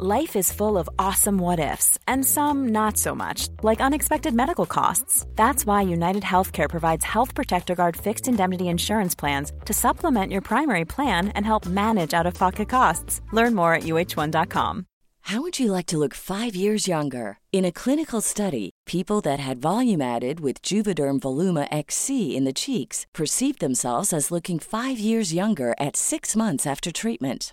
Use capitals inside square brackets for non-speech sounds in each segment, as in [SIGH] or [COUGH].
Life is full of awesome what ifs, and some not so much, like unexpected medical costs. That's why United Healthcare provides Health Protector Guard fixed indemnity insurance plans to supplement your primary plan and help manage out of pocket costs. Learn more at uh1.com. How would you like to look five years younger? In a clinical study, people that had volume added with Juvederm Voluma XC in the cheeks perceived themselves as looking five years younger at six months after treatment.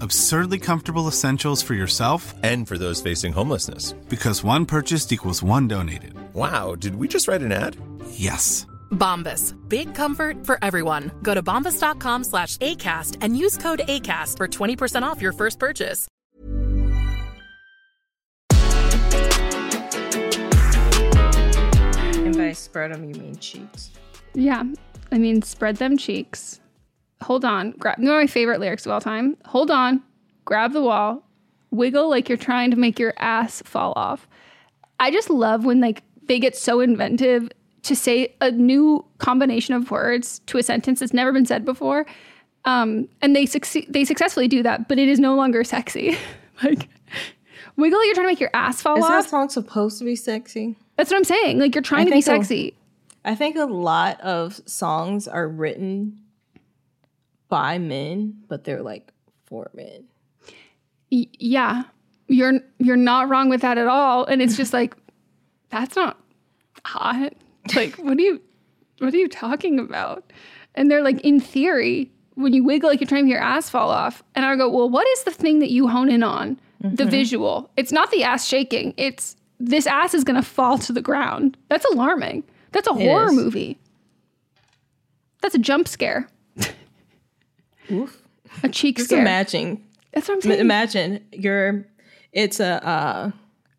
absurdly comfortable essentials for yourself and for those facing homelessness. Because one purchased equals one donated. Wow, did we just write an ad? Yes. Bombas. Big comfort for everyone. Go to bombas.com slash ACAST and use code ACAST for 20% off your first purchase. And by spread them, you mean cheeks. Yeah. I mean, spread them cheeks hold on, grab one of my favorite lyrics of all time. Hold on, grab the wall, wiggle like you're trying to make your ass fall off. I just love when like they get so inventive to say a new combination of words to a sentence that's never been said before. Um, and they succeed they successfully do that, but it is no longer sexy. [LAUGHS] like wiggle like you're trying to make your ass fall is off. Is that song supposed to be sexy? That's what I'm saying. Like you're trying I to be sexy. A, I think a lot of songs are written by men, but they're like for men. Y- yeah. You're you're not wrong with that at all. And it's just like that's not hot. Like what are you what are you talking about? And they're like in theory, when you wiggle like you're trying to make your ass fall off. And I go, well, what is the thing that you hone in on? Mm-hmm. The visual. It's not the ass shaking. It's this ass is gonna fall to the ground. That's alarming. That's a it horror is. movie. That's a jump scare. Oof. A cheek Just scare. imagine. That's what I'm saying. Imagine you're. It's a uh,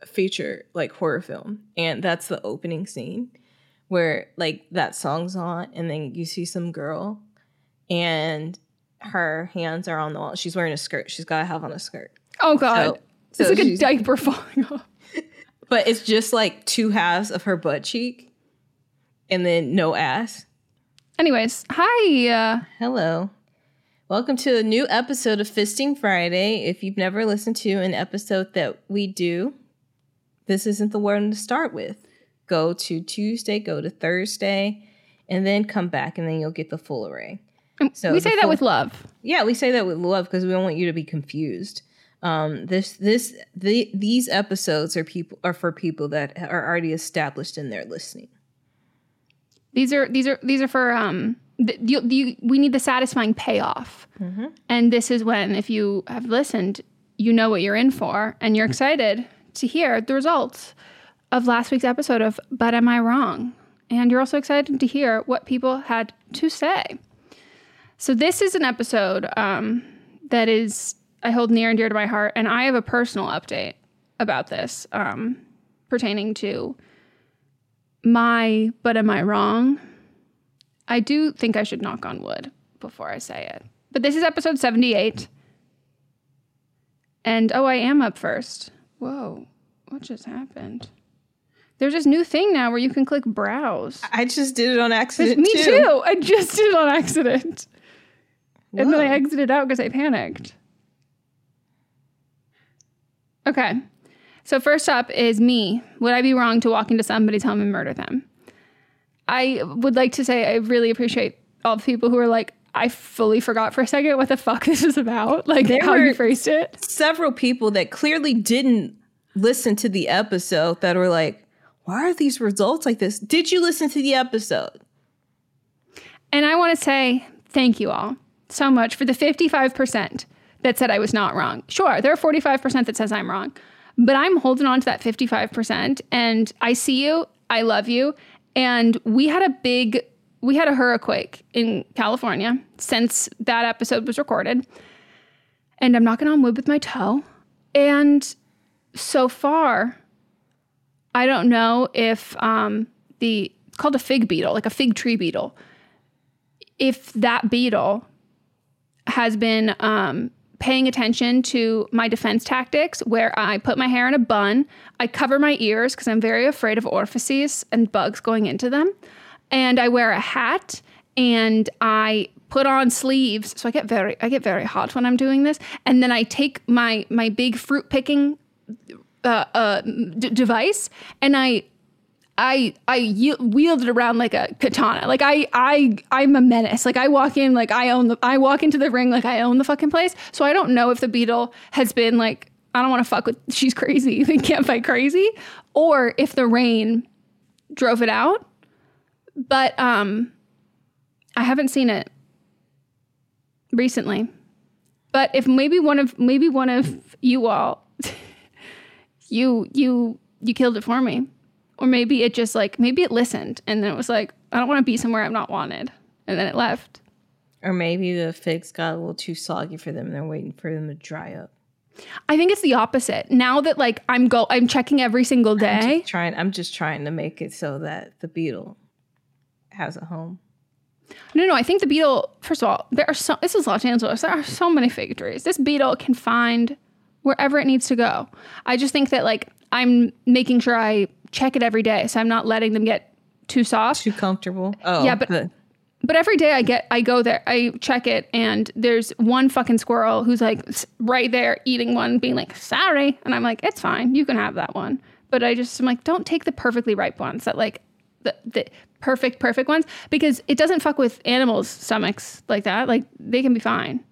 feature like horror film, and that's the opening scene where like that song's on and then you see some girl and her hands are on the wall. She's wearing a skirt. She's got to have on a skirt. Oh god. So- it's so like a [LAUGHS] diaper falling off. But it's just like two halves of her butt cheek and then no ass. Anyways, hi. Uh, Hello. Welcome to a new episode of Fisting Friday. If you've never listened to an episode that we do, this isn't the one to start with. Go to Tuesday, go to Thursday, and then come back, and then you'll get the full array. So we say the that with love. Yeah, we say that with love because we don't want you to be confused. Um, this this the these episodes are people are for people that are already established in their listening. These are these are these are for um. Th- You, you, we need the satisfying payoff, and this is when, if you have listened, you know what you're in for, and you're excited to hear the results of last week's episode of "But Am I Wrong?" And you're also excited to hear what people had to say. So this is an episode um, that is I hold near and dear to my heart, and I have a personal update about this um, pertaining to my. But am I wrong? I do think I should knock on wood before I say it. But this is episode seventy-eight, and oh, I am up first. Whoa, what just happened? There's this new thing now where you can click browse. I just did it on accident. me too. I just did it on accident. And then I exited out because I panicked. Okay. So first up is me. Would I be wrong to walk into somebody's home and murder them? I would like to say I really appreciate all the people who are like, I fully forgot for a second what the fuck [LAUGHS] this is about. Like There how you phrased it. Several people that clearly didn't listen to the episode that were like, "Why are these results like this?" Did you listen to the episode? And I want to say thank you all so much for the 55% that said I was not wrong. Sure, there are 45% that says I'm wrong, but I'm holding on to that 55% and I see you, I love you, and we had a big we had a hurricane in California since that episode was recorded. And I'm knocking on wood with my toe. And so far, I don't know if um, the it's called a fig beetle, like a fig tree beetle if that beetle has been um, paying attention to my defense tactics, where I put my hair in a bun, I cover my ears because I'm very afraid of orifices and bugs going into them, and I wear a hat and I put on sleeves. So I get very I get very hot when I'm doing this, and then I take my my big fruit picking uh, uh, d- device and I I I it around like a katana. Like I I I'm a menace. Like I walk in like I own the I walk into the ring like I own the fucking place. So I don't know if the beetle has been like I don't want to fuck with she's crazy. [LAUGHS] They can't fight crazy or if the rain drove it out. But um I haven't seen it recently. But if maybe one of maybe one of you all [LAUGHS] you you you killed it for me or maybe it just like maybe it listened and then it was like i don't want to be somewhere i'm not wanted. And then it left. Or maybe the figs got a little too soggy for them and they're waiting for them to dry up. i think it's the opposite. Now that like i'm go i'm checking every single I'm day. trying I'm just trying to make it so that the beetle has a home. no no i think the beetle first of all there are so this is los angeles. There are so many fig trees. This beetle can find wherever it needs to go. I just think that like i'm making sure i check it every day so i'm not letting them get too soft Too comfortable. Oh Yeah, but- good. But every day I get, I go there, I check it, and there's one fucking squirrel who's like right there eating one, being like, sorry. And I'm like, it's fine, you can have that one. But I just, I'm like, don't take the perfectly ripe ones that like the, the perfect, perfect ones because it doesn't fuck with animals' stomachs like that. Like they can be fine.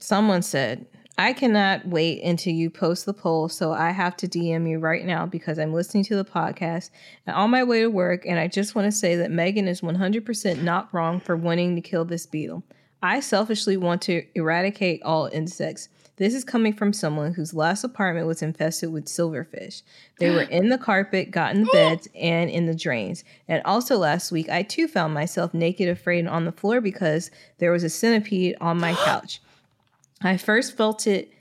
Someone said, I cannot wait until you post the poll, so I have to DM you right now because I'm listening to the podcast and on my way to work. And I just want to say that Meghan is 100% not wrong for wanting to kill this beetle. I selfishly want to eradicate all insects. This is coming from someone whose last apartment was infested with silverfish. They were in the carpet, got in the beds, and in the drains. And also last week, I too found myself naked, afraid, on the floor because there was a centipede on my couch. I first felt it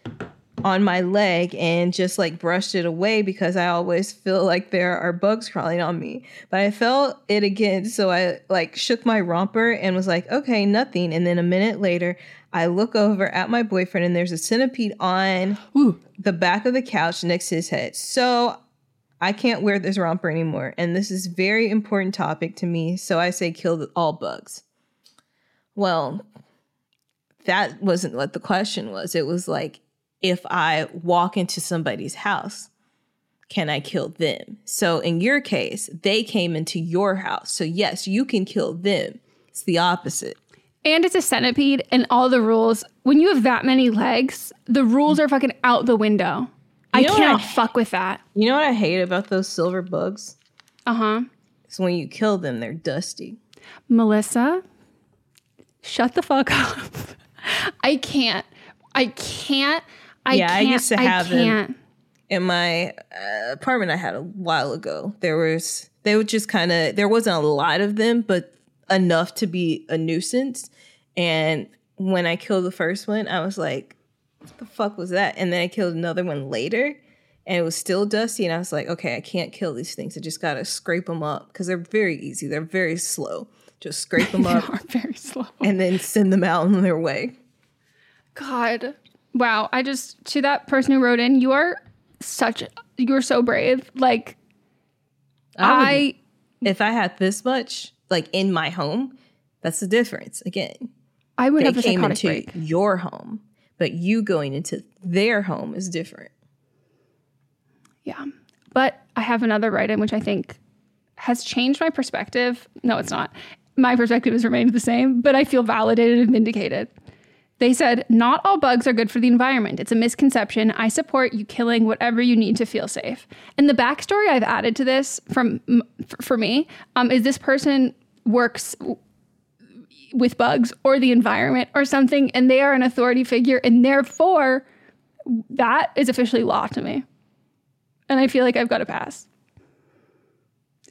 on my leg and just like brushed it away because I always feel like there are bugs crawling on me. But I felt it again. So I like shook my romper and was like, okay, nothing. And then a minute later, I look over at my boyfriend and there's a centipede on Ooh. the back of the couch next to his head. So I can't wear this romper anymore. And this is very important topic to me. So I say kill all bugs. Well, that wasn't what the question was. It was like, if I walk into somebody's house, can I kill them? So in your case, they came into your house. So yes, you can kill them. It's the opposite. And it's a centipede, and all the rules. When you have that many legs, the rules are fucking out the window. I You what cannot I- fuck with that. You know what I hate about those silver bugs? Uh huh. Is when you kill them, they're dusty. Melisa, shut the fuck [LAUGHS] up. I can't. I can't. I Yeah, I can't. used to have them. in my uh, apartment I had a while ago. There was they would just kind of there wasn't a lot of them, but enough to be a nuisance. And when I killed the first one, I was like, "What the fuck was that?" And then I killed another one later, and it was still dusty. And I was like, "Okay, I can't kill these things. I just gotta scrape them up because they're very easy. They're very slow. Just scrape them [LAUGHS] up very slow. and then send them out on their way." God. Wow. I just, to that person who wrote in, you are such, you are so brave. Like, I I, If I had this much like in my home, that's the difference. Again, I would they have a came into break. your home, but you going into their home is different. Yeah. But I have another write in, which I think has changed my perspective. No, it's not. My perspective has remained the same, but I feel validated and vindicated. They said, Not all bugs are good for the environment. It's a misconception. I support you killing whatever you need to feel safe. And the backstory I've added to this from for me um, is this person works with bugs or the environment or something, and they are an authority figure, and therefore that is officially law to me and I feel like I've got to pass.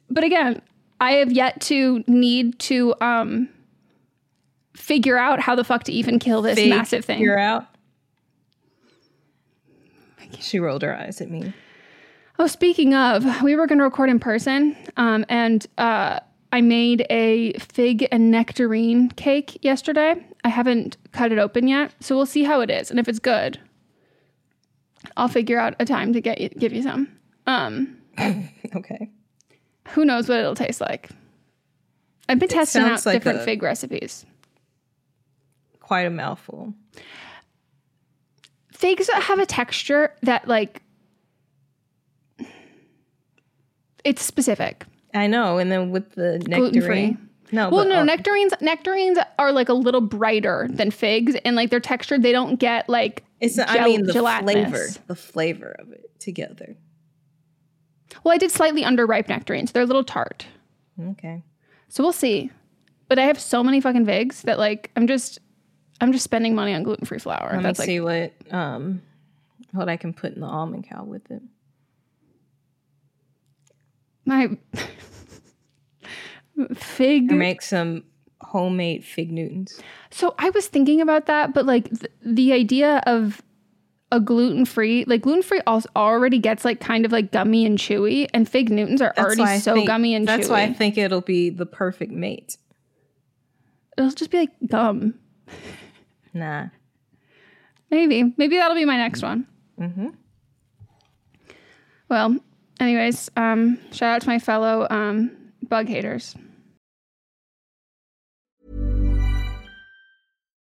But again, I have yet to need to um figure out how the fuck to even kill this massive thing. You're out. She rolled her eyes at me. Oh, speaking of, we were going to record in person, um, and uh, I made a fig and nectarine cake yesterday. I haven't cut it open yet, so we'll see how it is, and if it's good, I'll figure out a time to get you, give you some. Um, [LAUGHS] Okay. Who knows what it'll taste like? I've been testing out like different fig recipes. Quite a mouthful. Figs have a texture that like it's specific. I know. And then with the nectarine. No, well, but no, all- nectarines nectarines are like a little brighter than figs, and like their texture, they don't get like It's I mean the gelatinous. flavor, the flavor of it together. Well, I did slightly underripe nectarines. They're a little tart, Okay. so we'll see. But I have so many fucking figs that like I'm just I'm just spending money on gluten free flour. Let That's me like see what um what I can put in the almond cow with it. my fig Or make some homemade fig Newtons. So I was thinking about that, but like th- the idea of a gluten free, like gluten free, also already gets like kind of like gummy and chewy, and fig Newtons are That's already so think- gummy and That's chewy. why I think it'll be the perfect mate. It'll just be like gum. Nah. Maybe, maybe that'll be my next one. Mm-hmm. Well, anyways, um, shout out to my fellow um, bug haters.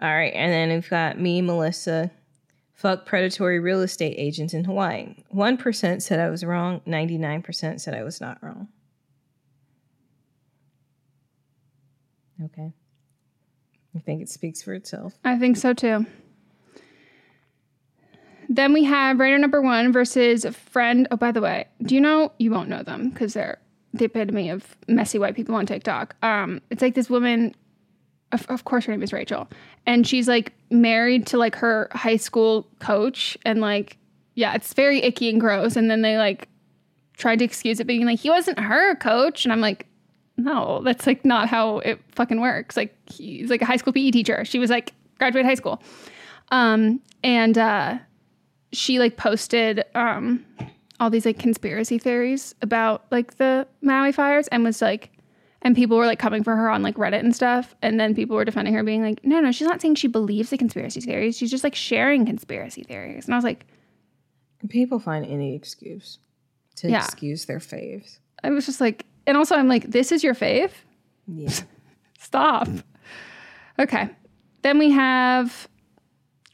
All right, and then we've got me, Melisa. Fuck predatory real estate agents in Hawaii. 1% said I was wrong, 99% said I was not wrong. Okay. I think it speaks for itself. I think so too. Then we have writer number one versus a friend. Oh, by the way, do you know you won't know them because they're the epitome of messy white people on TikTok. Um, it's like this woman. Of, of course, her name is Rachel, and she's like married to like her high school coach, and like, yeah, it's very icky and gross. And then they like tried to excuse it, being like, he wasn't her coach, and I'm like, no, that's like not how it fucking works. Like he's like a high school PE teacher. She was like graduate high school. Um, and uh, she like posted um all these like conspiracy theories about like the Maui fires and was like and people were like coming for her on like Reddit and stuff. And then people were defending her, being like, no, no, she's not saying she believes the conspiracy theories. She's just like sharing conspiracy theories. And I was like, people find any excuse to Yeah. excuse their faves. I was just like, and also I'm like, this is your fave? Yeah. [LAUGHS] Stop. Okay. Then we have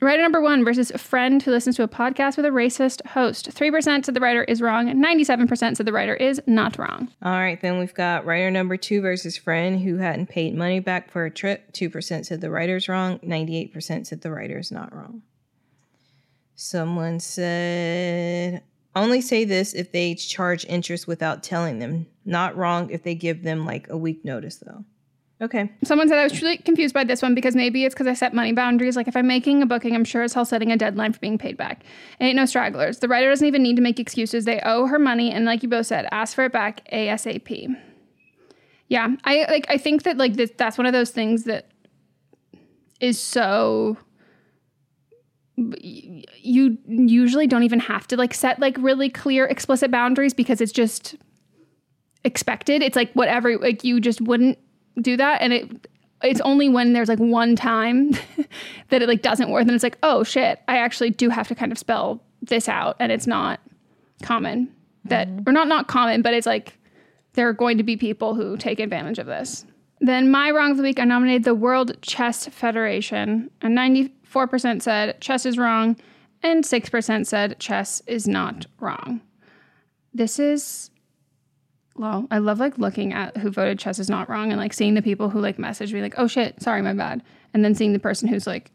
writer number one versus a friend who listens to a podcast with a racist host. 3% said the writer is wrong, 97% said the writer is not wrong. All right, then we've got writer number two versus friend who hadn't paid money back for a trip. 2% said the writer's wrong, 98% said the writer's not wrong. Someone said, only say this if they charge interest without telling them. Not wrong if they give them like a week notice, though. Okay. Someone said I was truly confused by this one because maybe it's because I set money boundaries. Like if I'm making a booking, I'm sure as hell setting a deadline for being paid back. It Ain't no stragglers. The writer doesn't even need to make excuses. They owe her money, and like you both said, ask for it back ASAP. Yeah, I like. I think that like this, that's one of those things that is so. You usually don't even have to like set like really clear, explicit boundaries because it's just expected. It's like whatever. Like you just wouldn't do that, and it it's only when there's like one time [LAUGHS] that it like doesn't work and it's like oh shit i actually do have to kind of spell this out and it's not common that mm-hmm. or not not common but it's like there are going to be people who take advantage of this. Then my wrong of the week i nominated the world chess federation and 94% said chess is wrong and 6% said chess is not wrong. This is well, I love like looking at who voted chess is not wrong and like seeing the people who like message me like, oh shit, sorry, my bad. And then seeing the person who's like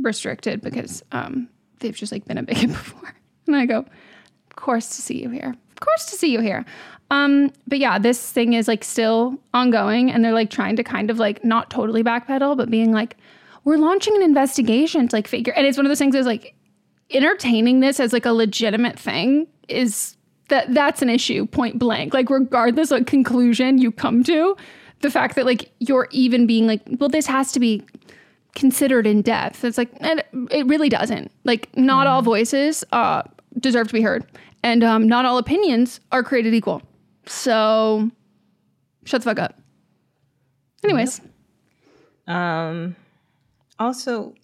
restricted because um they've just like been a bigot [LAUGHS] before. And I go, of course to see you here. Of course to see you here. Um, but yeah, this thing is like still ongoing and they're like trying to kind of like not totally backpedal, but being like, we're launching an investigation to like figure and it's one of those things is like entertaining this as like a legitimate thing is that that's an issue point blank. Like regardless of conclusion you come to the fact that like you're even being like well this has to be considered in depth. It's like and it really doesn't. Like not all voices uh deserve to be heard. And um not all opinions are created equal. So shut the fuck up. Anyways. Um, also,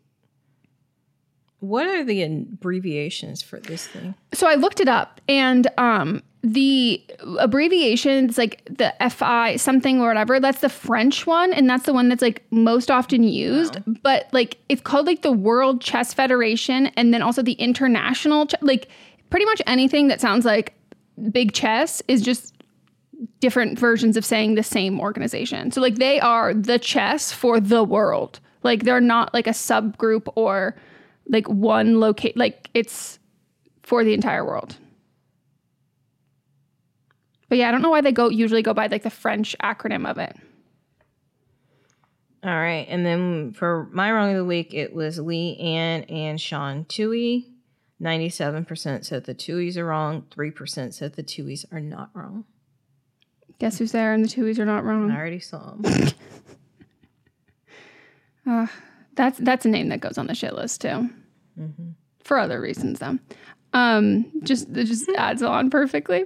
what are the abbreviations for this thing? So I looked it up and um the abbreviations like the FI something or whatever that's the French one and that's the one that's like most often used but like it's called like the World Chess Federation and then also the International Ch- like pretty much anything that sounds like big chess is just different versions of saying the same organization. So like they are the chess for the world. Like they're not like a subgroup or like one locate like it's for the entire world. But yeah, I don't know why they go usually go by like the French acronym of it. All right, and then for my wrong of the week, it was Leigh Anne and Sean Tuohy. Ninety-seven percent said the Tuohys are wrong. Three percent said the Tuohys are not wrong. Guess who's there and the Tuohys are not wrong. I already saw them. Uh, [LAUGHS] that's that's a name that goes on the shit list too. Mm-hmm. For other reasons though. Um just it just adds on perfectly.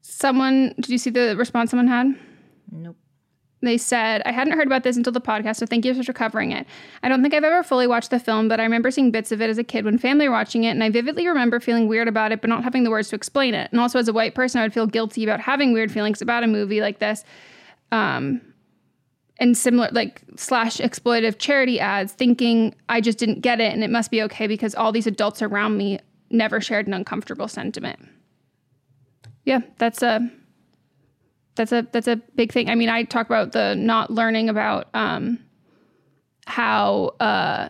Someone did you see the response someone had? Nope. They said, I hadn't heard about this until the podcast, so thank you for covering it. I don't think I've ever fully watched the film, but I remember seeing bits of it as a kid when family were watching it, and I vividly remember feeling weird about it, but not having the words to explain it. And also, as a white person, I would feel guilty about having weird feelings about a movie like this. Um, and similar like slash exploitative charity ads thinking I just didn't get it and it must be okay because all these adults around me never shared an uncomfortable sentiment. Yeah, that's a that's a that's a big thing. I mean, I talk about the not learning about um how uh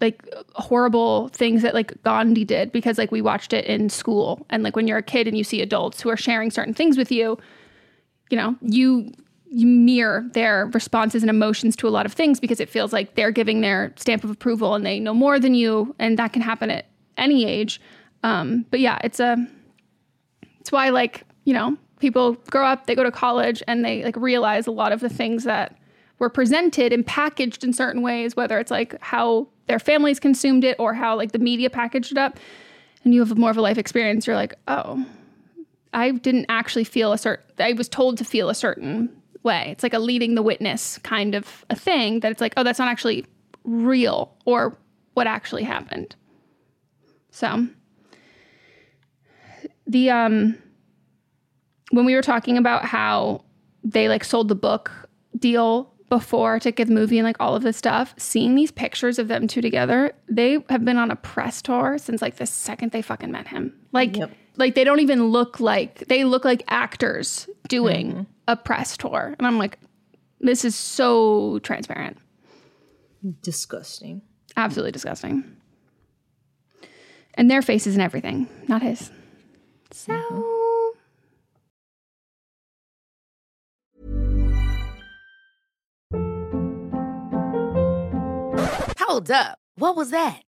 like horrible things that like Gandhi did because like we watched it in school and like when you're a kid and you see adults who are sharing certain things with you, you know, you you mirror their responses and emotions to a lot of things because it feels like they're giving their stamp of approval and they know more than you and that can happen at any age. Um, but yeah, it's a it's why like, you know, people grow up, they go to college and they like realize a lot of the things that were presented and packaged in certain ways, whether it's like how their families consumed it or how like the media packaged it up. And you have more of a life experience, you're like, oh, I didn't actually feel a certain, I was told to feel a certain way. It's like a leading the witness kind of a thing that it's like, oh, that's not actually real or what actually happened. So the um when we were talking about how they like sold the book deal before to get the movie and like all of this stuff, seeing these pictures of them two together, they have been on a press tour since like the second they fucking met him. Like yep. like they don't even look like they look like actors doing mm-hmm. A press tour. And I'm like, this is so transparent. Disgusting. Absolutely disgusting. And their faces and everything, not his. So mm-hmm. Hold up. What was that?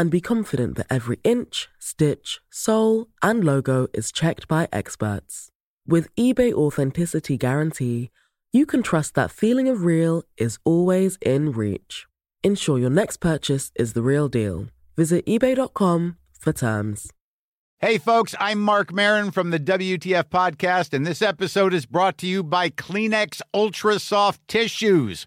and be confident that every inch, stitch, sole, and logo is checked by experts. With eBay Authenticity Guarantee, you can trust that feeling of real is always in reach. Ensure your next purchase is the real deal. Visit eBay.com for terms. Hey, folks, I'm Marc Maron from the WTF Podcast, and this episode is brought to you by Kleenex Ultra Soft Tissues,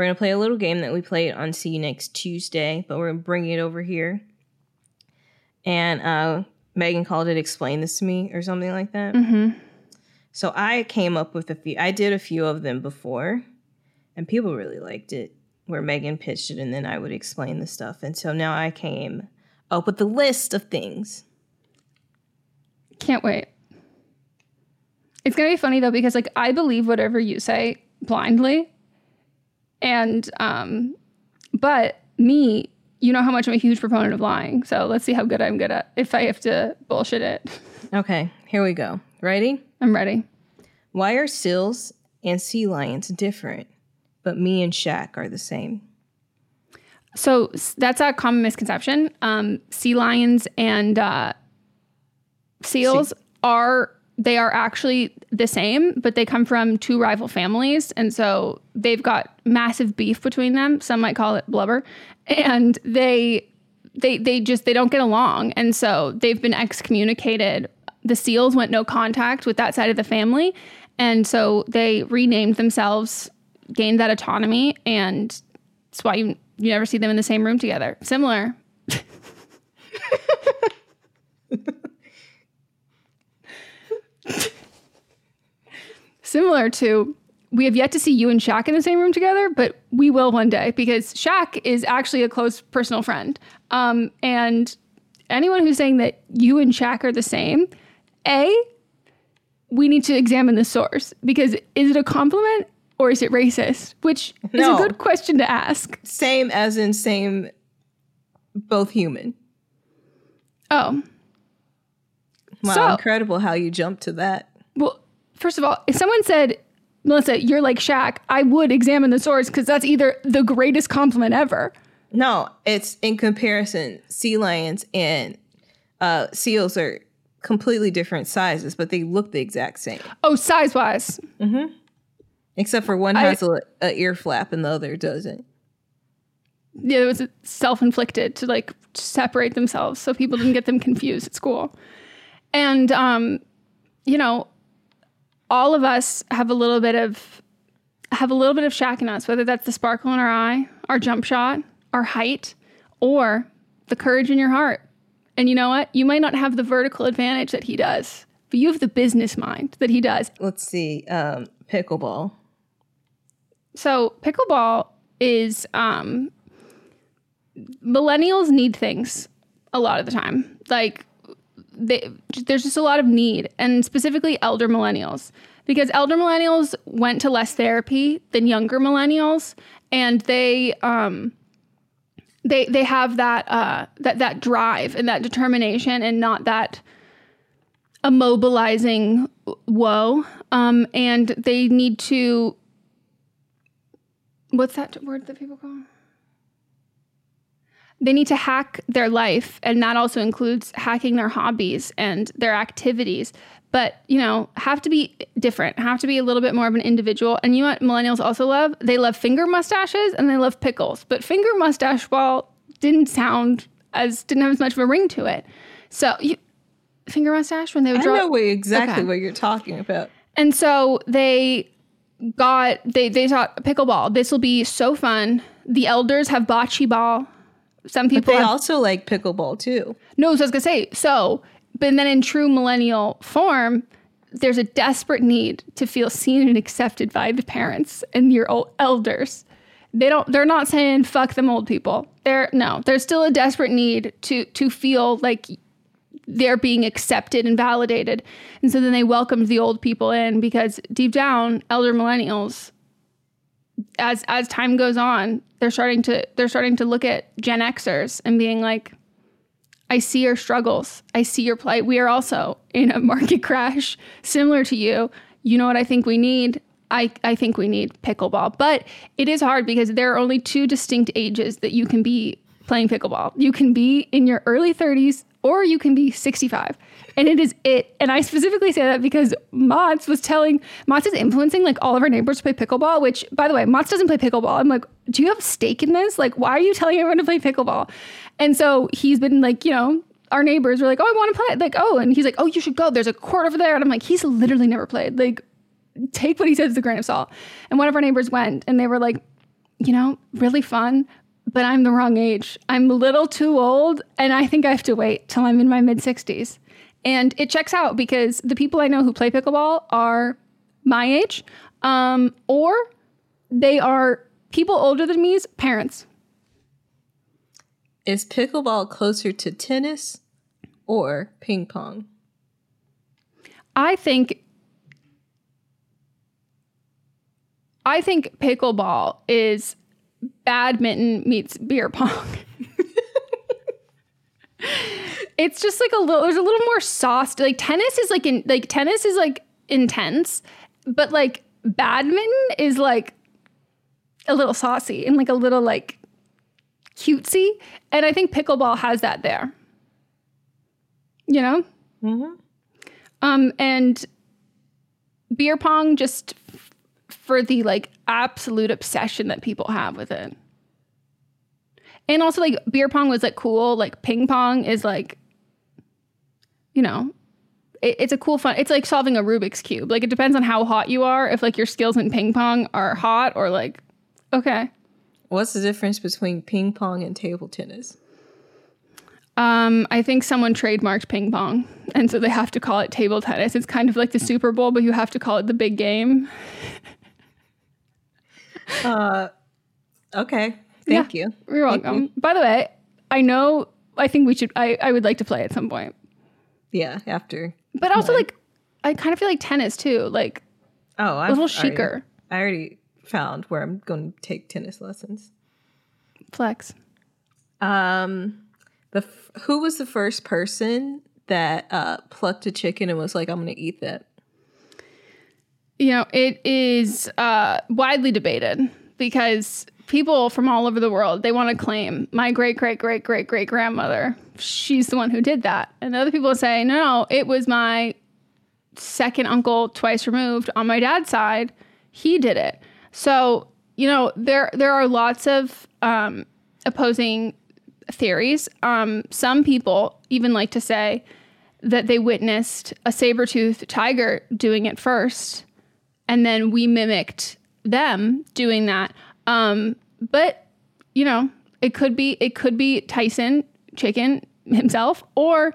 We're going to play a little game that we played on See You Next Tuesday, but we're going to bring it over here. And uh, Meghan called it Explain This to Me or something like that. Mm-hmm. So I came up with a few, I did a few of them before, and people really liked it, where Meghan pitched it and then I would explain the stuff. And so now I came up with a list of things. Can't wait. It's gonna be funny though because like I believe whatever you say blindly, and um, but me, you know how much I'm a huge proponent of lying. So let's see how good I'm good at if I have to bullshit it. [LAUGHS] Okay, here we go. Ready? I'm ready. Why are seals and sea lions different, but me and Shaq are the same? So that's a common misconception. Um, sea lions and uh, seals are they are actually the same, but they come from two rival families, and so they've got massive beef between them. Some might call it blubber, and they they they just they don't get along, and so they've been excommunicated. The seals went no contact with that side of the family, and so they renamed themselves, gained that autonomy, and that's why you you never see them in the same room together. Similar. [LAUGHS] Similar to we have yet to see you and Shaq in the same room together, but we will one day because Shaq is actually a close personal friend. Um, and anyone who's saying that you and Shaq are the same, A, we need to examine the source because is it a compliment or is it racist? Which is No. a good question to ask. Same as in same, both human. Oh. Wow, So- incredible how you jumped to that. First of all, if someone said, Melisa, you're like Shaq, I would examine the source because that's either the greatest compliment ever. No, it's in comparison. Sea lions and uh, seals are completely different sizes, but they look the exact same. Oh, size wise. Mm-hmm. Except for one has a, a ear flap and the other doesn't. Yeah, it was self inflicted to like separate themselves so people didn't get them confused at school. And, um, you know, all of us have a little bit of have a little bit of Shaq in us, whether that's the sparkle in our eye, our jump shot, our height, or the courage in your heart. And you know what? You might not have the vertical advantage that he does, but you have the business mind that he does. Let's see. Um, pickleball. So pickleball is um millennials need things a lot of the time. Like they, there's just a lot of need and specifically elder millennials because elder millennials went to less therapy than younger millennials and they um they they have that uh that that drive and that determination and not that immobilizing woe um and they need to what's that word that people call they need to hack their life and that also includes hacking their hobbies and their activities but you know have to be different have to be a little bit more of an individual and you know what millennials also love they love finger mustaches and they love pickles but finger mustache ball didn't sound as didn't have as much of a ring to it so you finger mustache when they would I draw know what, exactly Okay. what you're talking about. and so they got they they thought pickleball. This will be so fun. The elders have bocce ball. Some But people they have, also like pickleball too. no. So I was gonna say so, but then in true millennial form, there's a desperate need to feel seen and accepted by the parents and your old elders. They don't. They're not saying fuck them old people. They're no. There's still a desperate need to to feel like they're being accepted and validated. And so then they welcomed the old people in because deep down, elder millennials, as as time goes on, they're starting to they're starting to look at Gen Xers and being like, I see your struggles. I see your plight. We are also in a [LAUGHS] market crash similar to you. You know what I think we need? I, I think we need pickleball. But it is hard because there are only two distinct ages that you can be playing pickleball. You can be in your early 30s or you can be 65. And it is it. And I specifically say that because Mott's was telling, Mott's is influencing like all of our neighbors to play pickleball, which by the way, Mott's doesn't play pickleball. I'm like, do you have a stake in this? Like, why are you telling everyone to play pickleball? And so he's been like, you know, our neighbors were like, oh, I want to play. Like, oh, and he's like, oh, you should go. There's a court over there. And I'm like, he's literally never played. Like, take what he says with a grain of salt. And one of our neighbors went and they were like, you know, really fun, but I'm the wrong age. I'm a little too old and I think I have to wait till I'm in my mid 60s. And it checks out because the people I know who play pickleball are my age um, or they are people older than me's parents. Is pickleball closer to tennis or ping pong? I think I think pickleball is badminton meets beer pong. [LAUGHS] it's just like a little there's a little more sauce. Like tennis is like in like tennis is like intense, but like badminton is like a little saucy and like a little like cutesy. And I think pickleball has that there. You know? Mm-hmm. Um, and beer pong just f- for the like absolute obsession that people have with it. And also like beer pong was like cool. Like ping pong is like, you know, it, it's a cool fun. It's like solving a Rubik's cube. Like it depends on how hot you are. If like your skills in ping pong are hot or like, okay. What's the difference between ping pong and table tennis? Um, I think someone trademarked ping pong, and so they have to call it table tennis. It's kind of like the Super Bowl, but you have to call it the big game. [LAUGHS] uh, okay. Thank Yeah, you. You're welcome. you. By the way, I know. I think we should. I I would like to play at some point, Yeah, after. but also like, I kind of feel like tennis too. Like, Oh, a I've little already- I already found where I'm going to take tennis lessons. Flex. Um, the f- who was the first person that uh plucked a chicken and was like, "I'm going to eat that." You know, it is uh, widely debated because people from all over the world they want to claim my great great great great great grandmother. She's the one who did that, and other people say no, no, it was my second uncle twice removed on my dad's side. He did it. So you know there there are lots of um, opposing theories. Um, some people even like to say that they witnessed a saber-toothed tiger doing it first and then we mimicked them doing that um, but you know it could be it could be tyson chicken himself or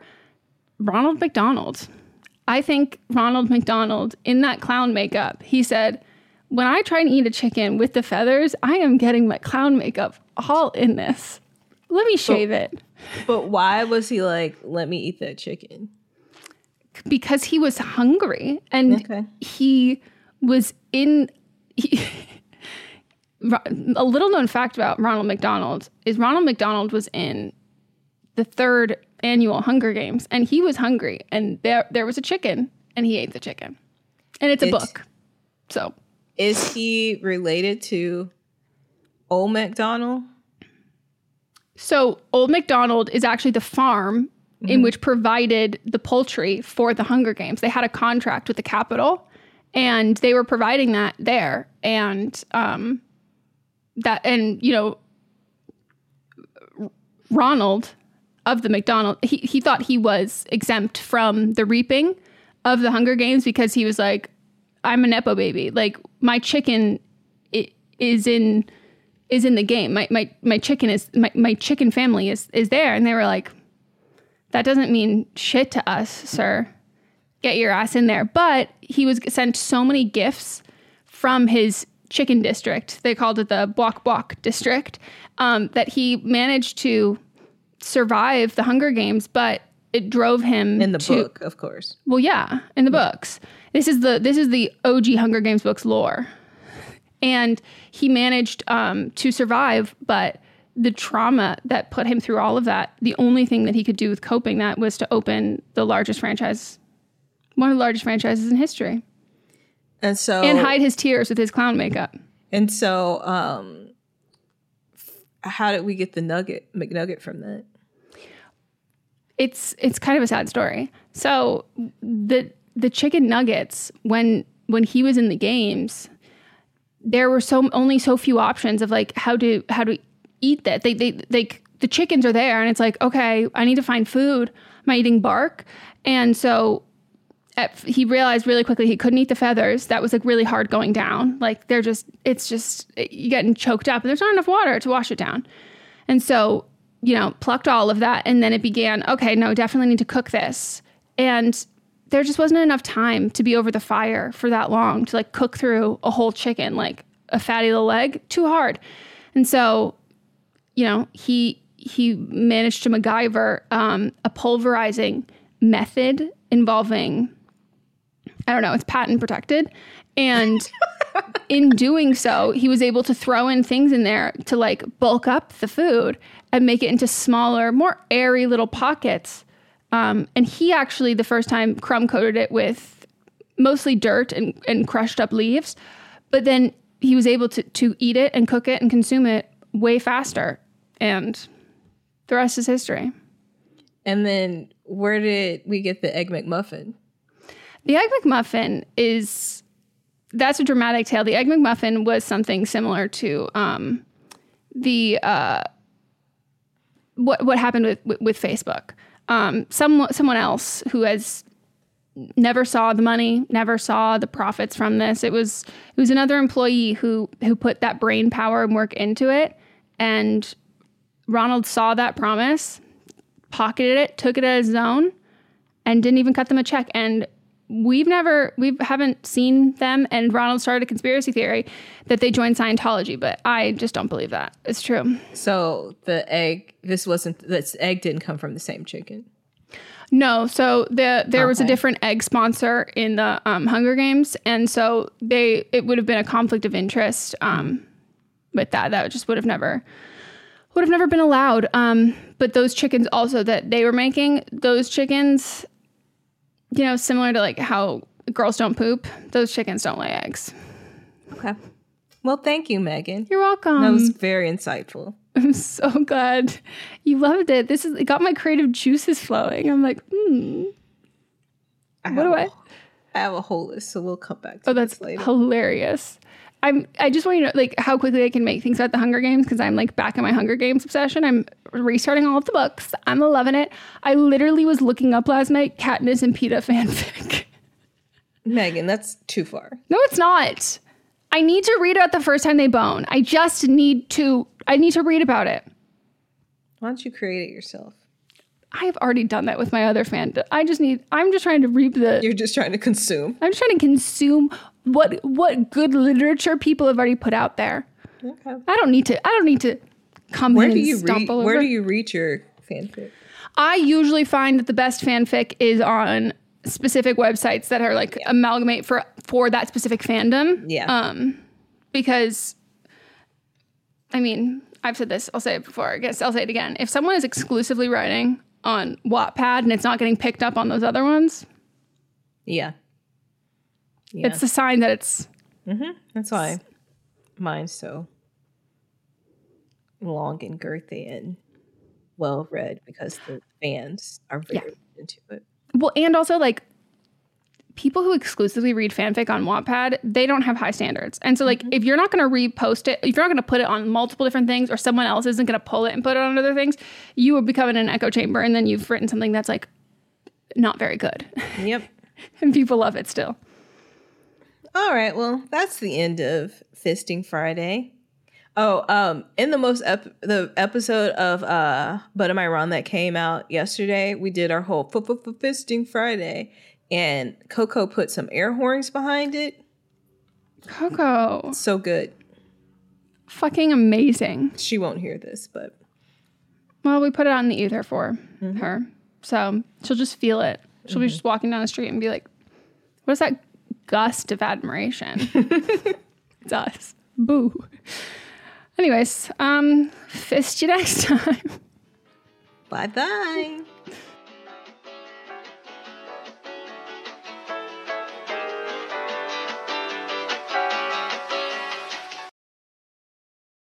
ronald mcdonald. I think ronald mcdonald in that clown makeup he said when i try and eat a chicken with the feathers i am getting my clown makeup all in this. Let me shave it. But why was he like, "Let me eat that chicken"? because he was hungry and he was in he, a little known fact about Ronald McDonald is Ronald McDonald was in the third annual Hunger Games and he was hungry and there there was a chicken and he ate the chicken. And it's a It's- book. So Is he related to Old MacDonald? So Old McDonald is actually the farm in Mhm. which provided the poultry for the Hunger Games. They had a contract with the Capitol, and they were providing that there. And um, that, and you know, Ronald of the McDonald, he he thought he was exempt from the reaping of the Hunger Games because he was like, I'm a nepo baby. Like my chicken is in is in the game. My my my chicken is my, my chicken family is is there. And they were like, that doesn't mean shit to us, sir. Get your ass in there. But he was sent so many gifts from his chicken district. They called it the Bwak Bwak district. Um, that he managed to survive the Hunger Games, but it drove him In the to, book, of course. well, yeah, in the books. This is the this is the OG Hunger Games books lore, and he managed um, to survive, but the trauma that put him through all of that, the only thing that he could do with coping that was to open the largest franchise, one of the largest franchises in history, And so and hide his tears with his clown makeup. And so, um, how did we get the nugget McNugget from that? it's it's kind of a sad story. So the the chicken nuggets when when he was in the games, there were so only so few options of like how to how to eat that. They they they the chickens are there and it's like okay, I need to find food. Am I eating bark? And so at, he realized really quickly he couldn't eat the feathers. That was like really hard going down. Like they're just it's just you getting choked up and there's not enough water to wash it down. And so you know, plucked all of that. And then it began, okay, no, definitely need to cook this. And there just wasn't enough time to be over the fire for that long to like cook through a whole chicken, like a fatty little leg, too hard. And so, you know, he he managed to MacGyver um, a pulverizing method involving, I don't know, it's patent protected. And in doing so, he was able to throw in things in there to like bulk up the food and make it into smaller, more airy little pockets. Um, and he actually, the first time, crumb coated it with mostly dirt and, and crushed up leaves. But then he was able to, to eat it and cook it and consume it way faster. And the rest is history. And then where did we get the egg McMuffin? The Egg McMuffin is that's a dramatic tale. The Egg McMuffin was something similar to um, the uh, what what happened with with, with Facebook. Um, some someone else who has never saw the money, never saw the profits from this. It was it was another employee who who put that brain power and work into it, and Ronald saw that promise, pocketed it, took it as his own, and didn't even cut them a check. And we've never we haven't seen them and ronald started a conspiracy theory that they joined scientology but i just don't believe that. It's true. So the egg, this wasn't, this egg didn't come from the same chicken. no so the there was a different egg sponsor in the um, hunger games and so they it would have been a conflict of interest um, with that. That just would have never would have never been allowed. Um, but those chickens also that they were making those chickens you know similar to like how girls don't poop those chickens don't lay eggs Okay. Well, thank you, Meghan. You're welcome. That was very insightful. I'm so glad you loved it. This is it got my creative juices flowing. I'm like, hmm. What do I? I have a whole list, so we'll come back to Oh, that's hilarious. I'm. I just want you to know, like, how quickly I can make things about the Hunger Games because I'm like back in my Hunger Games obsession. I'm restarting all of the books. I'm loving it. I literally was looking up last night Katniss and Peeta fanfic. [LAUGHS] Meghan, that's too far. No, it's not. I need to read about the first time they bone. I just need to. I need to read about it. Why don't you create it yourself? I have already done that with my other fan. I just need. I'm just trying to reap the. You're just trying to consume. I'm just trying to consume what what good literature people have already put out there. Okay. I don't need to. I don't need to come Where do and you read? Where do you read your fanfic? I usually find that the best fanfic is on specific websites that are like amalgamate for for that specific fandom. Yeah. Um, because I mean, I've said this. I'll say it before. I guess I'll say it again. If someone is exclusively writing on Wattpad and it's not getting picked up on those other ones, Yeah. Yeah. it's a sign that it's hmm That's why mine's so long and girthy and well read because the fans are very into it. Well, and also like people who exclusively read fanfic on Wattpad, they don't have high standards. And so like if you're not going to repost it, if you're not going to put it on multiple different things or someone else isn't going to pull it and put it on other things, you will become in an echo chamber and then you've written something that's like not very good. Yep. [LAUGHS] and people love it still. All right, well, that's the end of Fisting Friday. Oh, um, in the most ep- the episode of uh, But Am I Wrong that came out yesterday, we did our whole Fisting Friday, and Coco put some air horns behind it. Coco. So good. Fucking amazing. She won't hear this, but Well, we put it on the ether for her. So she'll just feel it. She'll be just walking down the street and be like, what is that gust of admiration? [LAUGHS] it's us. Boo. Anyways, um, fist you next [LAUGHS] time. Bye bye.